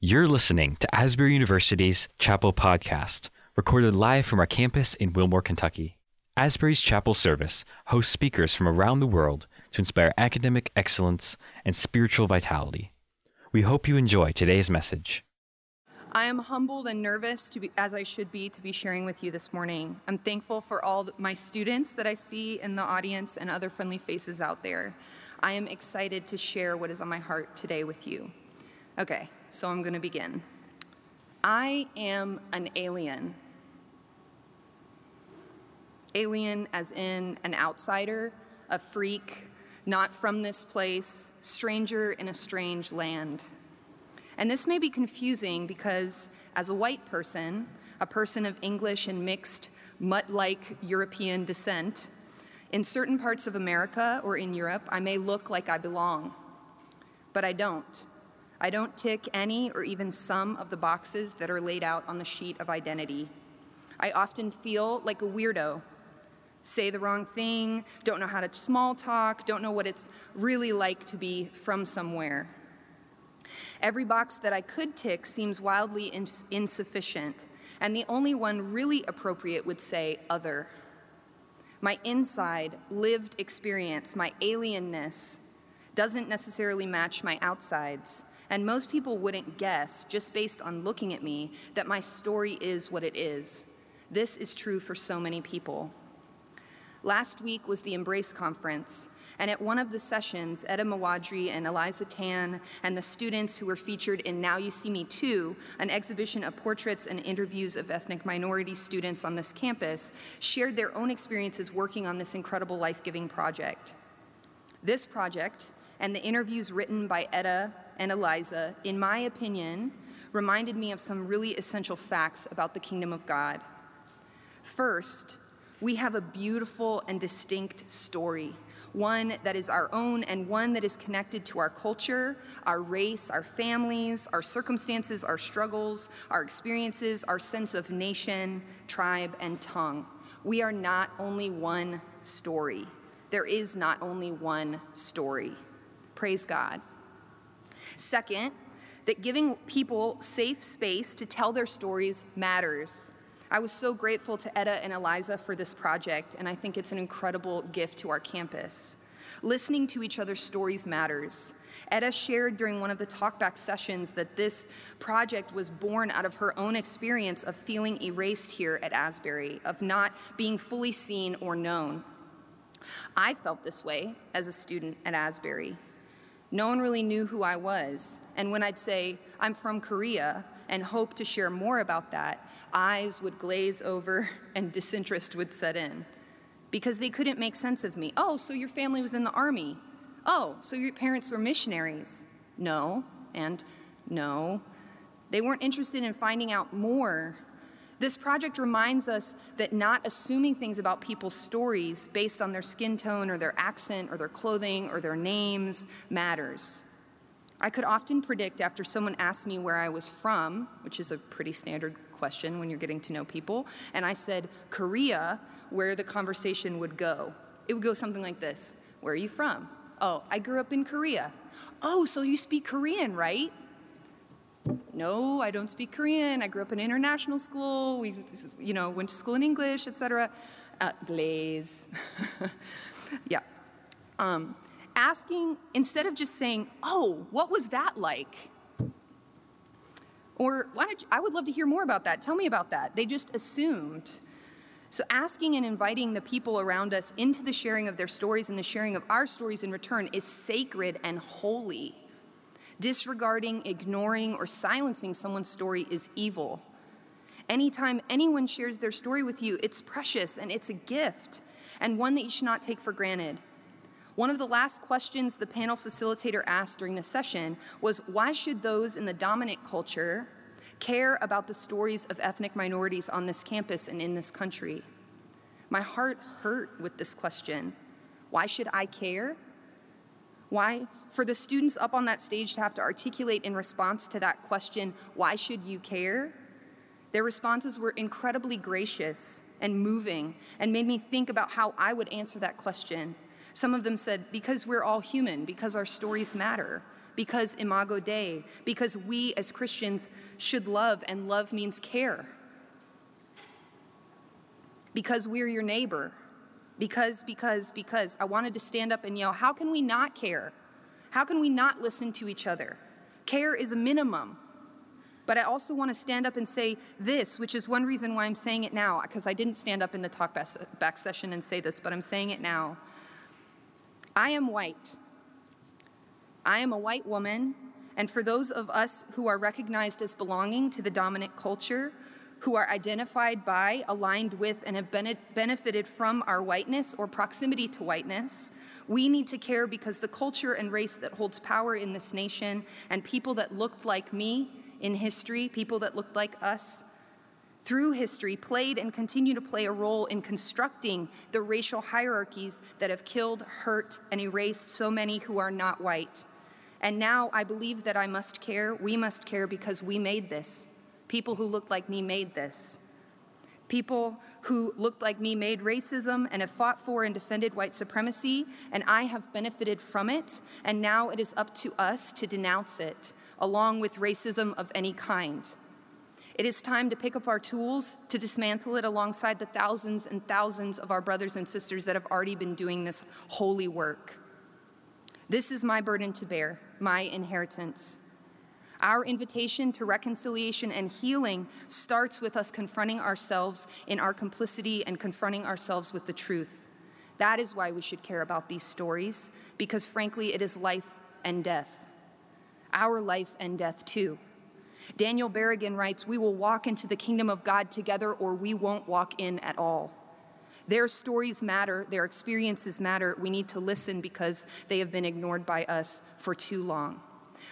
You're listening to Asbury University's Chapel Podcast, recorded live from our campus in Wilmore, Kentucky. Asbury's Chapel Service hosts speakers from around the world to inspire academic excellence and spiritual vitality. We hope you enjoy today's message. I am humbled and nervous to be, as I should be, to be sharing with you this morning. I'm thankful for all my students that I see in the audience and other friendly faces out there. I am excited to share what is on my heart today with you. Okay, so I'm going to begin. I am an alien. Alien, as in an outsider, a freak, not from this place, stranger in a strange land. And this may be confusing because, as a white person, a person of English and mixed, mutt like European descent, in certain parts of America or in Europe, I may look like I belong, but I don't. I don't tick any or even some of the boxes that are laid out on the sheet of identity. I often feel like a weirdo. Say the wrong thing, don't know how to small talk, don't know what it's really like to be from somewhere. Every box that I could tick seems wildly ins- insufficient, and the only one really appropriate would say other. My inside, lived experience, my alienness, doesn't necessarily match my outsides. And most people wouldn't guess, just based on looking at me, that my story is what it is. This is true for so many people. Last week was the Embrace Conference, and at one of the sessions, Etta Mawadri and Eliza Tan and the students who were featured in Now You See Me Too, an exhibition of portraits and interviews of ethnic minority students on this campus, shared their own experiences working on this incredible life giving project. This project and the interviews written by Etta and Eliza, in my opinion, reminded me of some really essential facts about the kingdom of God. First, we have a beautiful and distinct story, one that is our own and one that is connected to our culture, our race, our families, our circumstances, our struggles, our experiences, our sense of nation, tribe, and tongue. We are not only one story. There is not only one story. Praise God. Second, that giving people safe space to tell their stories matters. I was so grateful to Etta and Eliza for this project, and I think it's an incredible gift to our campus. Listening to each other's stories matters. Etta shared during one of the talkback sessions that this project was born out of her own experience of feeling erased here at Asbury, of not being fully seen or known. I felt this way as a student at Asbury. No one really knew who I was. And when I'd say, I'm from Korea, and hope to share more about that, eyes would glaze over and disinterest would set in because they couldn't make sense of me. Oh, so your family was in the army. Oh, so your parents were missionaries. No, and no. They weren't interested in finding out more this project reminds us that not assuming things about people's stories based on their skin tone or their accent or their clothing or their names matters. I could often predict after someone asked me where I was from, which is a pretty standard question when you're getting to know people, and I said Korea, where the conversation would go. It would go something like this Where are you from? Oh, I grew up in Korea. Oh, so you speak Korean, right? No, I don't speak Korean. I grew up in international school. We, you know, went to school in English, etc. Uh, glaze. yeah. Um, asking, instead of just saying, oh, what was that like? Or why did you, I would love to hear more about that. Tell me about that. They just assumed. So, asking and inviting the people around us into the sharing of their stories and the sharing of our stories in return is sacred and holy. Disregarding, ignoring, or silencing someone's story is evil. Anytime anyone shares their story with you, it's precious and it's a gift, and one that you should not take for granted. One of the last questions the panel facilitator asked during the session was why should those in the dominant culture care about the stories of ethnic minorities on this campus and in this country? My heart hurt with this question. Why should I care? Why? For the students up on that stage to have to articulate in response to that question, why should you care? Their responses were incredibly gracious and moving and made me think about how I would answer that question. Some of them said, because we're all human, because our stories matter, because Imago Dei, because we as Christians should love, and love means care. Because we're your neighbor. Because, because, because. I wanted to stand up and yell, How can we not care? How can we not listen to each other? Care is a minimum. But I also want to stand up and say this, which is one reason why I'm saying it now, because I didn't stand up in the talk back session and say this, but I'm saying it now. I am white. I am a white woman, and for those of us who are recognized as belonging to the dominant culture, who are identified by, aligned with, and have benefited from our whiteness or proximity to whiteness, we need to care because the culture and race that holds power in this nation and people that looked like me in history, people that looked like us, through history, played and continue to play a role in constructing the racial hierarchies that have killed, hurt, and erased so many who are not white. And now I believe that I must care, we must care because we made this. People who looked like me made this. People who looked like me made racism and have fought for and defended white supremacy, and I have benefited from it, and now it is up to us to denounce it along with racism of any kind. It is time to pick up our tools to dismantle it alongside the thousands and thousands of our brothers and sisters that have already been doing this holy work. This is my burden to bear, my inheritance. Our invitation to reconciliation and healing starts with us confronting ourselves in our complicity and confronting ourselves with the truth. That is why we should care about these stories, because frankly, it is life and death our life and death too. Daniel Berrigan writes, We will walk into the kingdom of God together, or we won't walk in at all. Their stories matter, their experiences matter. We need to listen because they have been ignored by us for too long.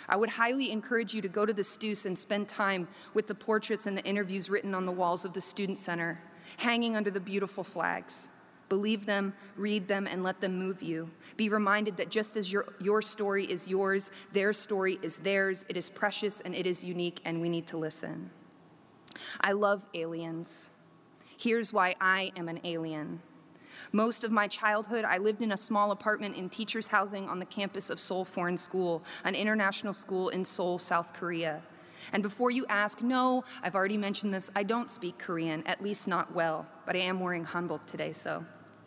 I would highly encourage you to go to the Steus and spend time with the portraits and the interviews written on the walls of the Student Center, hanging under the beautiful flags. Believe them, read them, and let them move you. Be reminded that just as your, your story is yours, their story is theirs. It is precious and it is unique, and we need to listen. I love aliens. Here's why I am an alien. Most of my childhood, I lived in a small apartment in teachers' housing on the campus of Seoul Foreign School, an international school in Seoul, South Korea. And before you ask, no, I've already mentioned this, I don't speak Korean, at least not well, but I am wearing hanbok today, so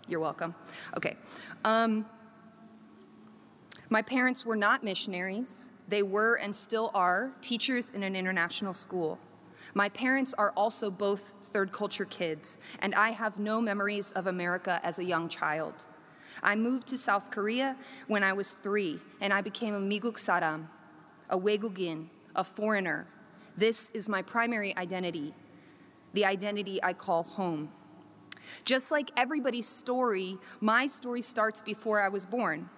you're welcome. Okay. Um, my parents were not missionaries. They were and still are teachers in an international school. My parents are also both third culture kids, and I have no memories of America as a young child. I moved to South Korea when I was three, and I became a Miguk Saram, a Wegugin, a foreigner. This is my primary identity, the identity I call home. Just like everybody's story, my story starts before I was born.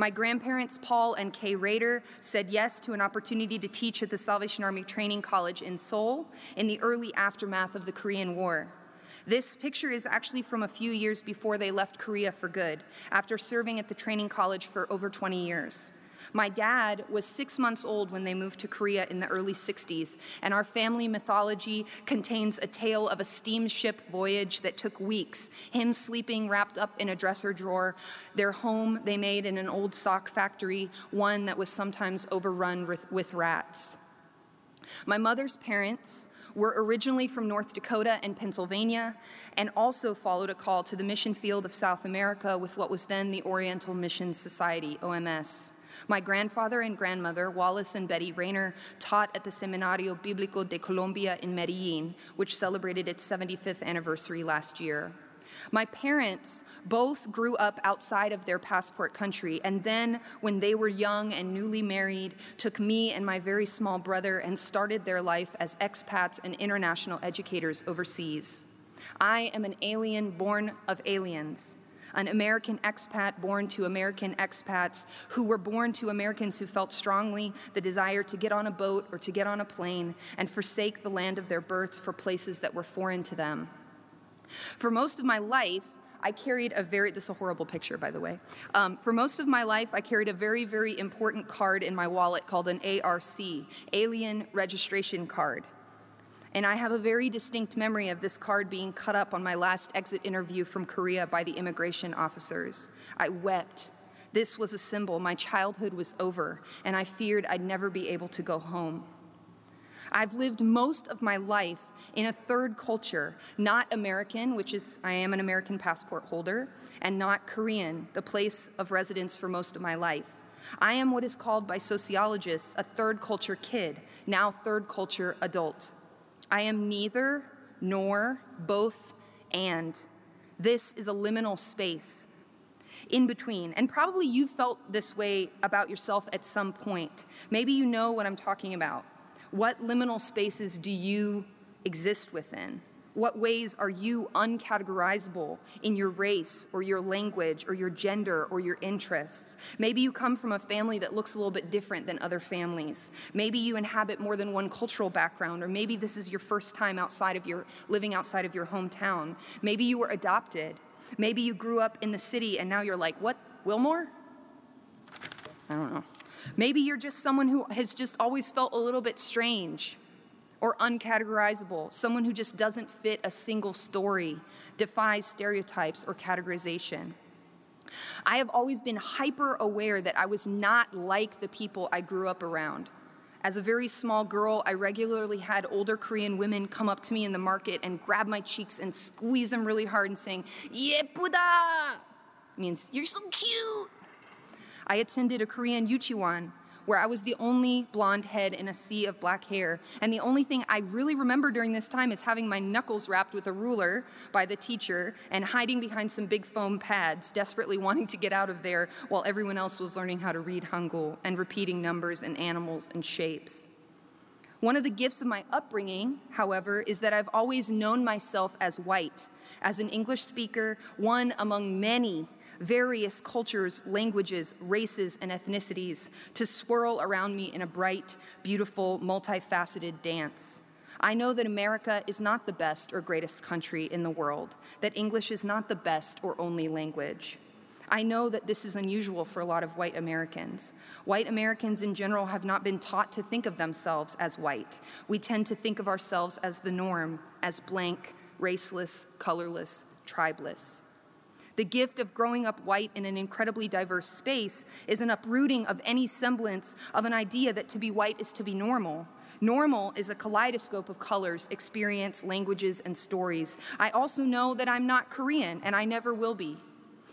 My grandparents, Paul and Kay Rader, said yes to an opportunity to teach at the Salvation Army Training College in Seoul in the early aftermath of the Korean War. This picture is actually from a few years before they left Korea for good, after serving at the training college for over 20 years. My dad was six months old when they moved to Korea in the early 60s, and our family mythology contains a tale of a steamship voyage that took weeks, him sleeping wrapped up in a dresser drawer, their home they made in an old sock factory, one that was sometimes overrun with, with rats. My mother's parents were originally from North Dakota and Pennsylvania and also followed a call to the mission field of South America with what was then the Oriental Mission Society, OMS. My grandfather and grandmother, Wallace and Betty Rayner, taught at the Seminario Bíblico de Colombia in Medellin, which celebrated its 75th anniversary last year. My parents both grew up outside of their passport country, and then, when they were young and newly married, took me and my very small brother and started their life as expats and international educators overseas. I am an alien born of aliens an American expat born to American expats who were born to Americans who felt strongly the desire to get on a boat or to get on a plane and forsake the land of their birth for places that were foreign to them. For most of my life, I carried a very, this is a horrible picture, by the way. Um, for most of my life, I carried a very, very important card in my wallet called an ARC, Alien Registration Card. And I have a very distinct memory of this card being cut up on my last exit interview from Korea by the immigration officers. I wept. This was a symbol. My childhood was over, and I feared I'd never be able to go home. I've lived most of my life in a third culture, not American, which is I am an American passport holder, and not Korean, the place of residence for most of my life. I am what is called by sociologists a third culture kid, now third culture adult. I am neither, nor, both, and. This is a liminal space in between. And probably you've felt this way about yourself at some point. Maybe you know what I'm talking about. What liminal spaces do you exist within? What ways are you uncategorizable in your race or your language or your gender or your interests? Maybe you come from a family that looks a little bit different than other families. Maybe you inhabit more than one cultural background, or maybe this is your first time outside of your living outside of your hometown. Maybe you were adopted. Maybe you grew up in the city and now you're like, what, Wilmore? I don't know. Maybe you're just someone who has just always felt a little bit strange or uncategorizable, someone who just doesn't fit a single story, defies stereotypes or categorization. I have always been hyper aware that I was not like the people I grew up around. As a very small girl, I regularly had older Korean women come up to me in the market and grab my cheeks and squeeze them really hard and saying, Yepuda! Means, you're so cute. I attended a Korean yuchiwan where I was the only blonde head in a sea of black hair. And the only thing I really remember during this time is having my knuckles wrapped with a ruler by the teacher and hiding behind some big foam pads, desperately wanting to get out of there while everyone else was learning how to read Hangul and repeating numbers and animals and shapes. One of the gifts of my upbringing, however, is that I've always known myself as white, as an English speaker, one among many various cultures, languages, races, and ethnicities to swirl around me in a bright, beautiful, multifaceted dance. I know that America is not the best or greatest country in the world, that English is not the best or only language. I know that this is unusual for a lot of white Americans. White Americans in general have not been taught to think of themselves as white. We tend to think of ourselves as the norm, as blank, raceless, colorless, tribeless. The gift of growing up white in an incredibly diverse space is an uprooting of any semblance of an idea that to be white is to be normal. Normal is a kaleidoscope of colors, experience, languages, and stories. I also know that I'm not Korean, and I never will be.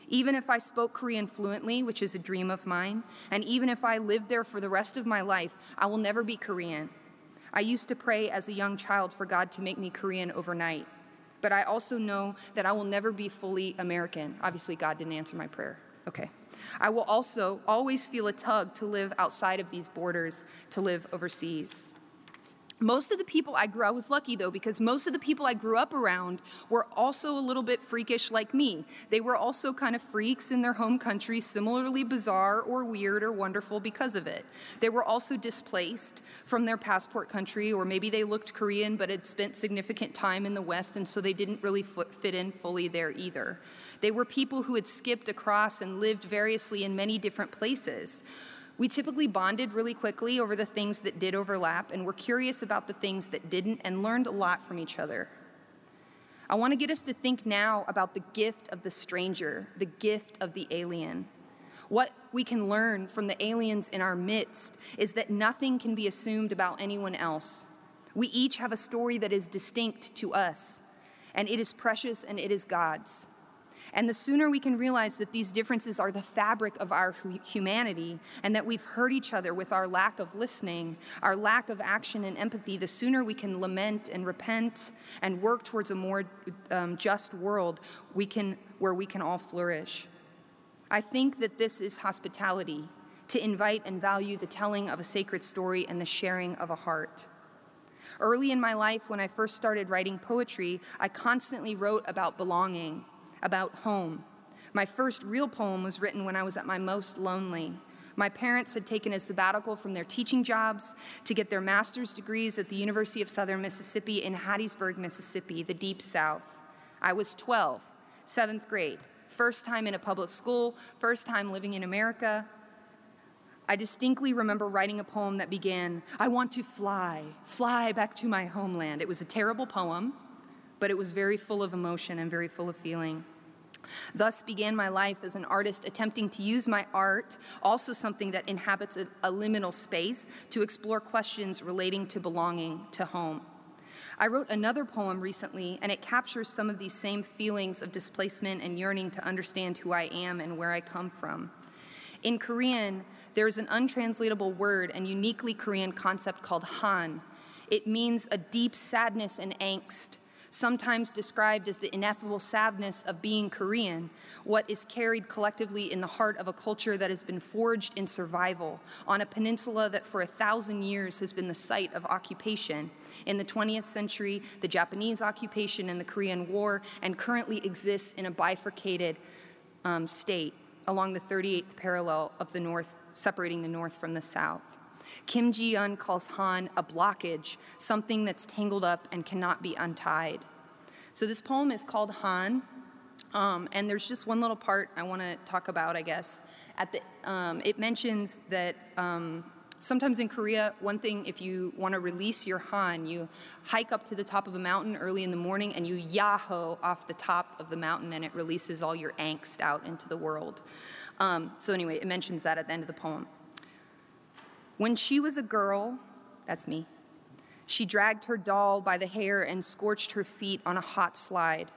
Even if I spoke Korean fluently, which is a dream of mine, and even if I lived there for the rest of my life, I will never be Korean. I used to pray as a young child for God to make me Korean overnight but I also know that I will never be fully American. Obviously, God didn't answer my prayer. Okay. I will also always feel a tug to live outside of these borders, to live overseas. Most of the people I grew I was lucky though because most of the people I grew up around were also a little bit freakish like me. They were also kind of freaks in their home country, similarly bizarre or weird or wonderful because of it. They were also displaced from their passport country or maybe they looked Korean but had spent significant time in the West and so they didn't really fit in fully there either. They were people who had skipped across and lived variously in many different places. We typically bonded really quickly over the things that did overlap and were curious about the things that didn't and learned a lot from each other. I want to get us to think now about the gift of the stranger, the gift of the alien. What we can learn from the aliens in our midst is that nothing can be assumed about anyone else. We each have a story that is distinct to us, and it is precious and it is God's. And the sooner we can realize that these differences are the fabric of our humanity and that we've hurt each other with our lack of listening, our lack of action and empathy, the sooner we can lament and repent and work towards a more um, just world we can, where we can all flourish. I think that this is hospitality to invite and value the telling of a sacred story and the sharing of a heart. Early in my life, when I first started writing poetry, I constantly wrote about belonging about home. My first real poem was written when I was at my most lonely. My parents had taken a sabbatical from their teaching jobs to get their master's degrees at the University of Southern Mississippi in Hattiesburg, Mississippi, the deep south. I was 12, seventh grade, first time in a public school, first time living in America. I distinctly remember writing a poem that began, I want to fly, fly back to my homeland. It was a terrible poem but it was very full of emotion and very full of feeling. Thus began my life as an artist attempting to use my art, also something that inhabits a, a, liminal space, to explore questions relating to belonging to home. I wrote another poem recently, and it captures some of these same feelings of displacement and yearning to understand who I am and where I come from. In Korean, there is an untranslatable word and uniquely Korean concept called han. It means a deep sadness and angst sometimes described as the ineffable sadness of being Korean, what is carried collectively in the heart of a culture that has been forged in survival on a peninsula that for a thousand years has been the site of occupation. In the 20th century, the Japanese occupation and the Korean War, and currently exists in a bifurcated um, state along the 38th parallel of the North, separating the North from the South. Kim Ji Yeon calls Han a blockage, something that's tangled up and cannot be untied. So this poem is called Han, um, and there's just one little part I want to talk about, I guess. At the, um, it mentions that um, sometimes in Korea, one thing, if you want to release your Han, you hike up to the top of a mountain early in the morning and you yaho off the top of the mountain, and it releases all your angst out into the world. Um, so anyway, it mentions that at the end of the poem. When she was a girl, that's me, she dragged her doll by the hair and scorched her feet on a hot slide.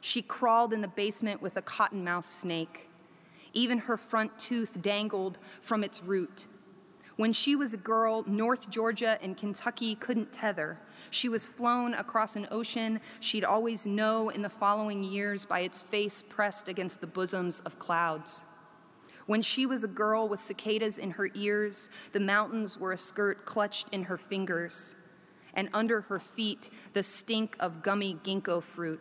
She crawled in the basement with a cottonmouth snake. Even her front tooth dangled from its root. When she was a girl, North Georgia and Kentucky couldn't tether. She was flown across an ocean she'd always know in the following years by its face pressed against the bosoms of clouds. When she was a girl with cicadas in her ears, the mountains were a skirt clutched in her fingers, and under her feet, the stink of gummy ginkgo fruit.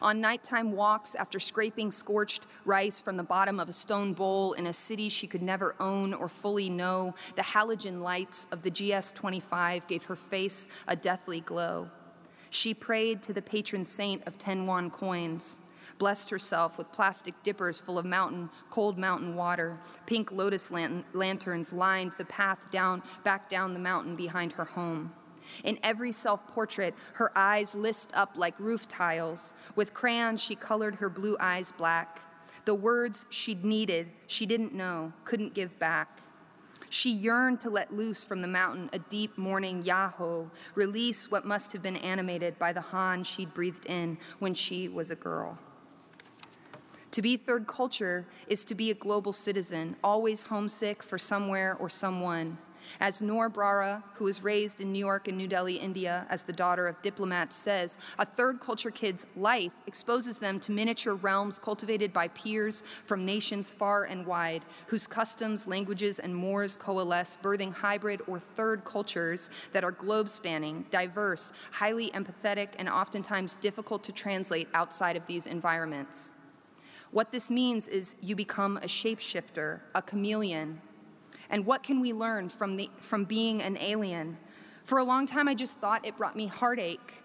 On nighttime walks after scraping scorched rice from the bottom of a stone bowl in a city she could never own or fully know, the halogen lights of the GS 25 gave her face a deathly glow. She prayed to the patron saint of 10 won coins blessed herself with plastic dippers full of mountain, cold mountain water. Pink lotus lanterns lined the path down, back down the mountain behind her home. In every self portrait, her eyes list up like roof tiles. With crayons, she colored her blue eyes black. The words she'd needed, she didn't know, couldn't give back. She yearned to let loose from the mountain a deep mourning Yahoo, release what must have been animated by the Han she'd breathed in when she was a girl. To be third culture is to be a global citizen, always homesick for somewhere or someone. As Noor Brara, who was raised in New York and New Delhi, India, as the daughter of diplomats, says, a third culture kid's life exposes them to miniature realms cultivated by peers from nations far and wide, whose customs, languages, and mores coalesce, birthing hybrid or third cultures that are globe spanning, diverse, highly empathetic, and oftentimes difficult to translate outside of these environments. What this means is you become a shapeshifter, a chameleon. And what can we learn from, the, from being an alien? For a long time, I just thought it brought me heartache.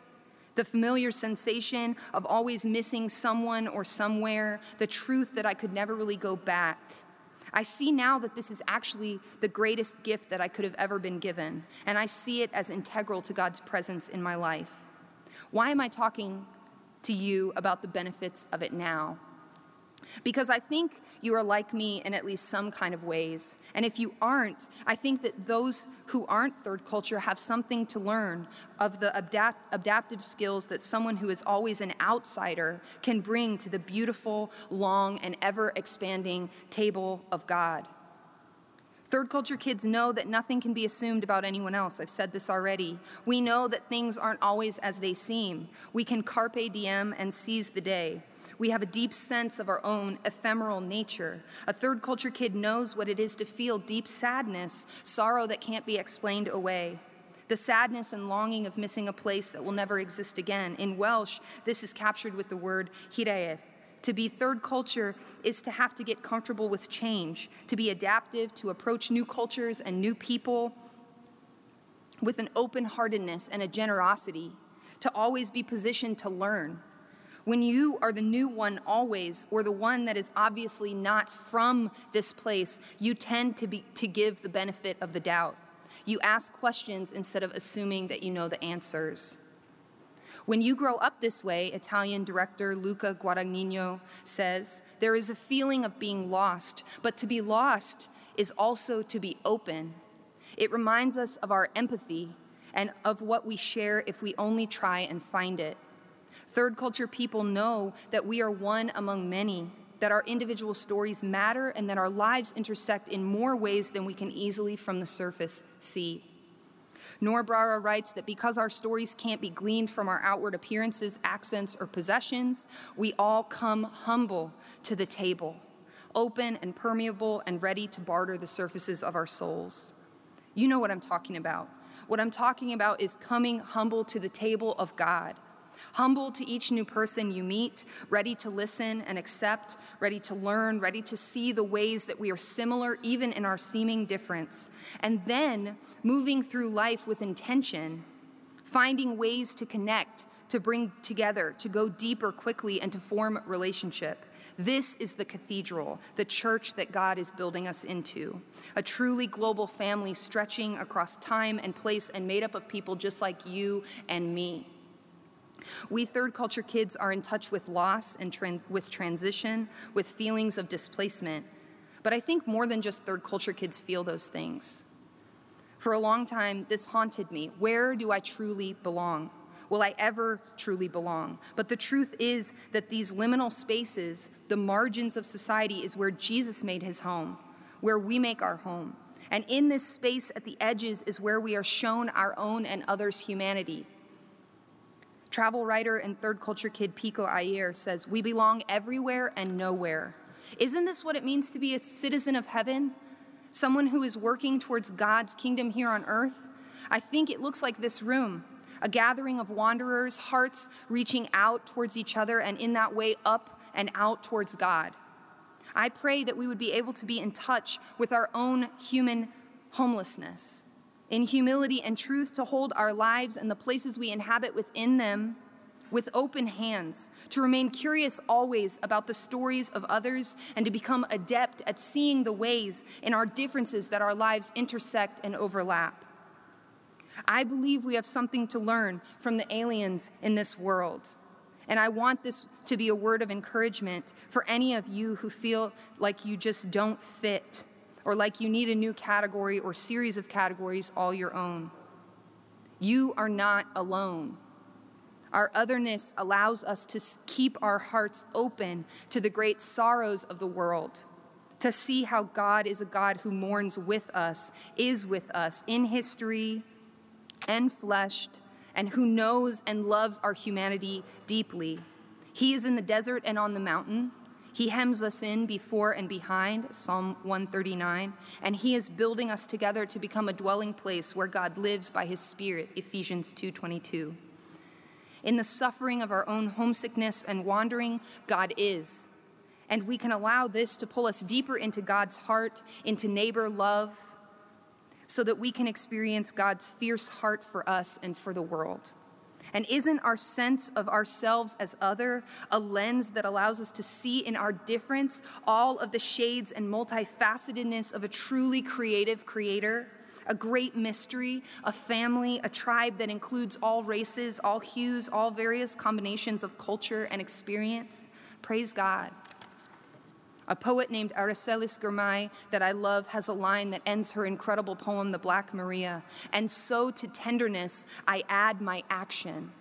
The familiar sensation of always missing someone or somewhere, the truth that I could never really go back. I see now that this is actually the greatest gift that I could have ever been given, and I see it as integral to God's presence in my life. Why am I talking to you about the benefits of it now? Because I think you are like me in at least some kind of ways. And if you aren't, I think that those who aren't third culture have something to learn of the adapt- adaptive skills that someone who is always an outsider can bring to the beautiful, long, and ever expanding table of God. Third culture kids know that nothing can be assumed about anyone else. I've said this already. We know that things aren't always as they seem. We can carpe diem and seize the day. We have a deep sense of our own ephemeral nature. A third culture kid knows what it is to feel deep sadness, sorrow that can't be explained away. The sadness and longing of missing a place that will never exist again. In Welsh, this is captured with the word hiraeth. To be third culture is to have to get comfortable with change, to be adaptive, to approach new cultures and new people with an open heartedness and a generosity, to always be positioned to learn, when you are the new one always, or the one that is obviously not from this place, you tend to, be, to give the benefit of the doubt. You ask questions instead of assuming that you know the answers. When you grow up this way, Italian director Luca Guadagnino says, there is a feeling of being lost, but to be lost is also to be open. It reminds us of our empathy and of what we share if we only try and find it. Third culture people know that we are one among many, that our individual stories matter, and that our lives intersect in more ways than we can easily from the surface see. Noor writes that because our stories can't be gleaned from our outward appearances, accents, or possessions, we all come humble to the table, open and permeable and ready to barter the surfaces of our souls. You know what I'm talking about. What I'm talking about is coming humble to the table of God humble to each new person you meet, ready to listen and accept, ready to learn, ready to see the ways that we are similar, even in our seeming difference, and then moving through life with intention, finding ways to connect, to bring together, to go deeper quickly, and to form relationship. This is the cathedral, the church that God is building us into. A truly global family stretching across time and place and made up of people just like you and me. We third culture kids are in touch with loss and trans- with transition, with feelings of displacement. But I think more than just third culture kids feel those things. For a long time, this haunted me. Where do I truly belong? Will I ever truly belong? But the truth is that these liminal spaces, the margins of society, is where Jesus made his home, where we make our home. And in this space at the edges is where we are shown our own and others' humanity, Travel writer and third culture kid Pico Iyer says, We belong everywhere and nowhere. Isn't this what it means to be a citizen of heaven? Someone who is working towards God's kingdom here on earth? I think it looks like this room a gathering of wanderers, hearts reaching out towards each other, and in that way up and out towards God. I pray that we would be able to be in touch with our own human homelessness in humility and truth to hold our lives and the places we inhabit within them with open hands, to remain curious always about the stories of others, and to become adept at seeing the ways in our differences that our lives intersect and overlap. I believe we have something to learn from the aliens in this world. And I want this to be a word of encouragement for any of you who feel like you just don't fit or like you need a new category or series of categories all your own. You are not alone. Our otherness allows us to keep our hearts open to the great sorrows of the world, to see how God is a God who mourns with us, is with us in history and fleshed, and who knows and loves our humanity deeply. He is in the desert and on the mountain. He hems us in before and behind, Psalm 139, and he is building us together to become a dwelling place where God lives by his spirit, Ephesians 2:22. In the suffering of our own homesickness and wandering, God is. And we can allow this to pull us deeper into God's heart, into neighbor love, so that we can experience God's fierce heart for us and for the world. And isn't our sense of ourselves as other a lens that allows us to see in our difference all of the shades and multifacetedness of a truly creative creator? A great mystery, a family, a tribe that includes all races, all hues, all various combinations of culture and experience. Praise God. A poet named Aracelis Girmay that I love has a line that ends her incredible poem, The Black Maria. And so to tenderness I add my action.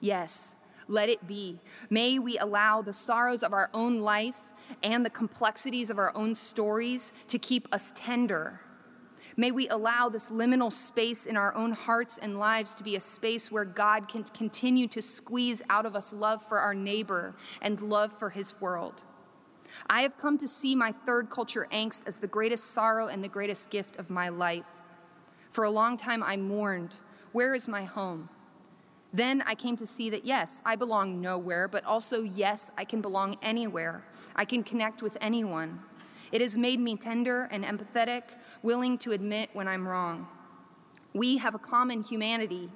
Yes, let it be. May we allow the sorrows of our own life and the complexities of our own stories to keep us tender. May we allow this liminal space in our own hearts and lives to be a space where God can continue to squeeze out of us love for our neighbor and love for his world. I have come to see my third culture angst as the greatest sorrow and the greatest gift of my life. For a long time, I mourned, Where is my home? Then I came to see that yes, I belong nowhere, but also yes, I can belong anywhere. I can connect with anyone. It has made me tender and empathetic, willing to admit when I'm wrong. We have a common humanity,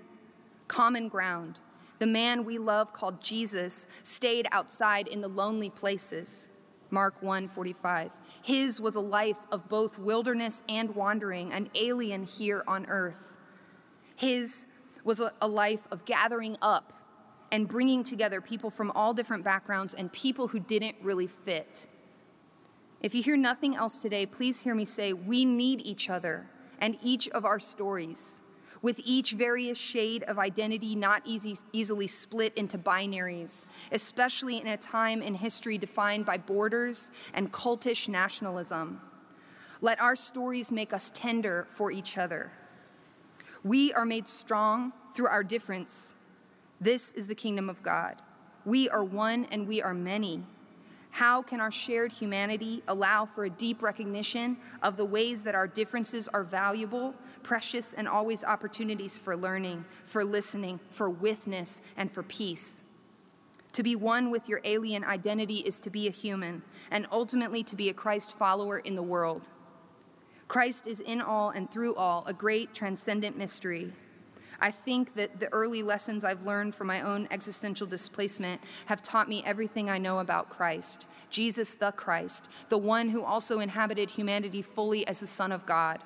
common ground. The man we love, called Jesus, stayed outside in the lonely places. Mark 1:45. His was a life of both wilderness and wandering, an alien here on earth. His was a, life of gathering up and bringing together people from all different backgrounds and people who didn't really fit. If you hear nothing else today, please hear me say we need each other and each of our stories, with each various shade of identity not easy, easily split into binaries, especially in a time in history defined by borders and cultish nationalism. Let our stories make us tender for each other. We are made strong through our difference. This is the kingdom of God. We are one and we are many. How can our shared humanity allow for a deep recognition of the ways that our differences are valuable, precious, and always opportunities for learning, for listening, for witness, and for peace? To be one with your alien identity is to be a human, and ultimately to be a Christ follower in the world. Christ is in all and through all a great transcendent mystery. I think that the early lessons I've learned from my own existential displacement have taught me everything I know about Christ, Jesus the Christ, the one who also inhabited humanity fully as the Son of God.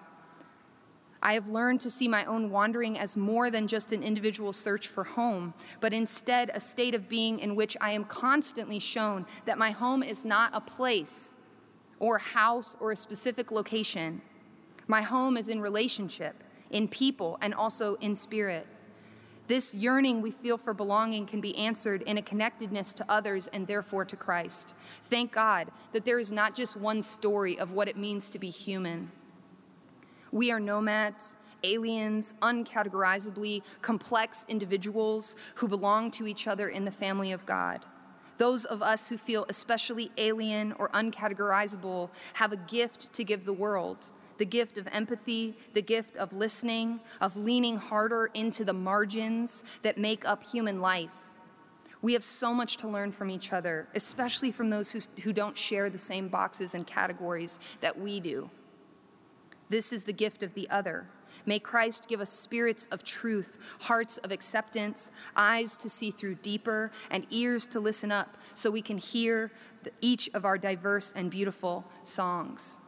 I have learned to see my own wandering as more than just an individual search for home, but instead a state of being in which I am constantly shown that my home is not a place or house or a specific location. My home is in relationship, in people, and also in spirit. This yearning we feel for belonging can be answered in a connectedness to others and therefore to Christ. Thank God that there is not just one story of what it means to be human. We are nomads, aliens, uncategorizably complex individuals who belong to each other in the family of God. Those of us who feel especially alien or uncategorizable have a gift to give the world the gift of empathy, the gift of listening, of leaning harder into the margins that make up human life. We have so much to learn from each other, especially from those who, who don't share the same boxes and categories that we do. This is the gift of the other. May Christ give us spirits of truth, hearts of acceptance, eyes to see through deeper, and ears to listen up so we can hear each of our diverse and beautiful songs.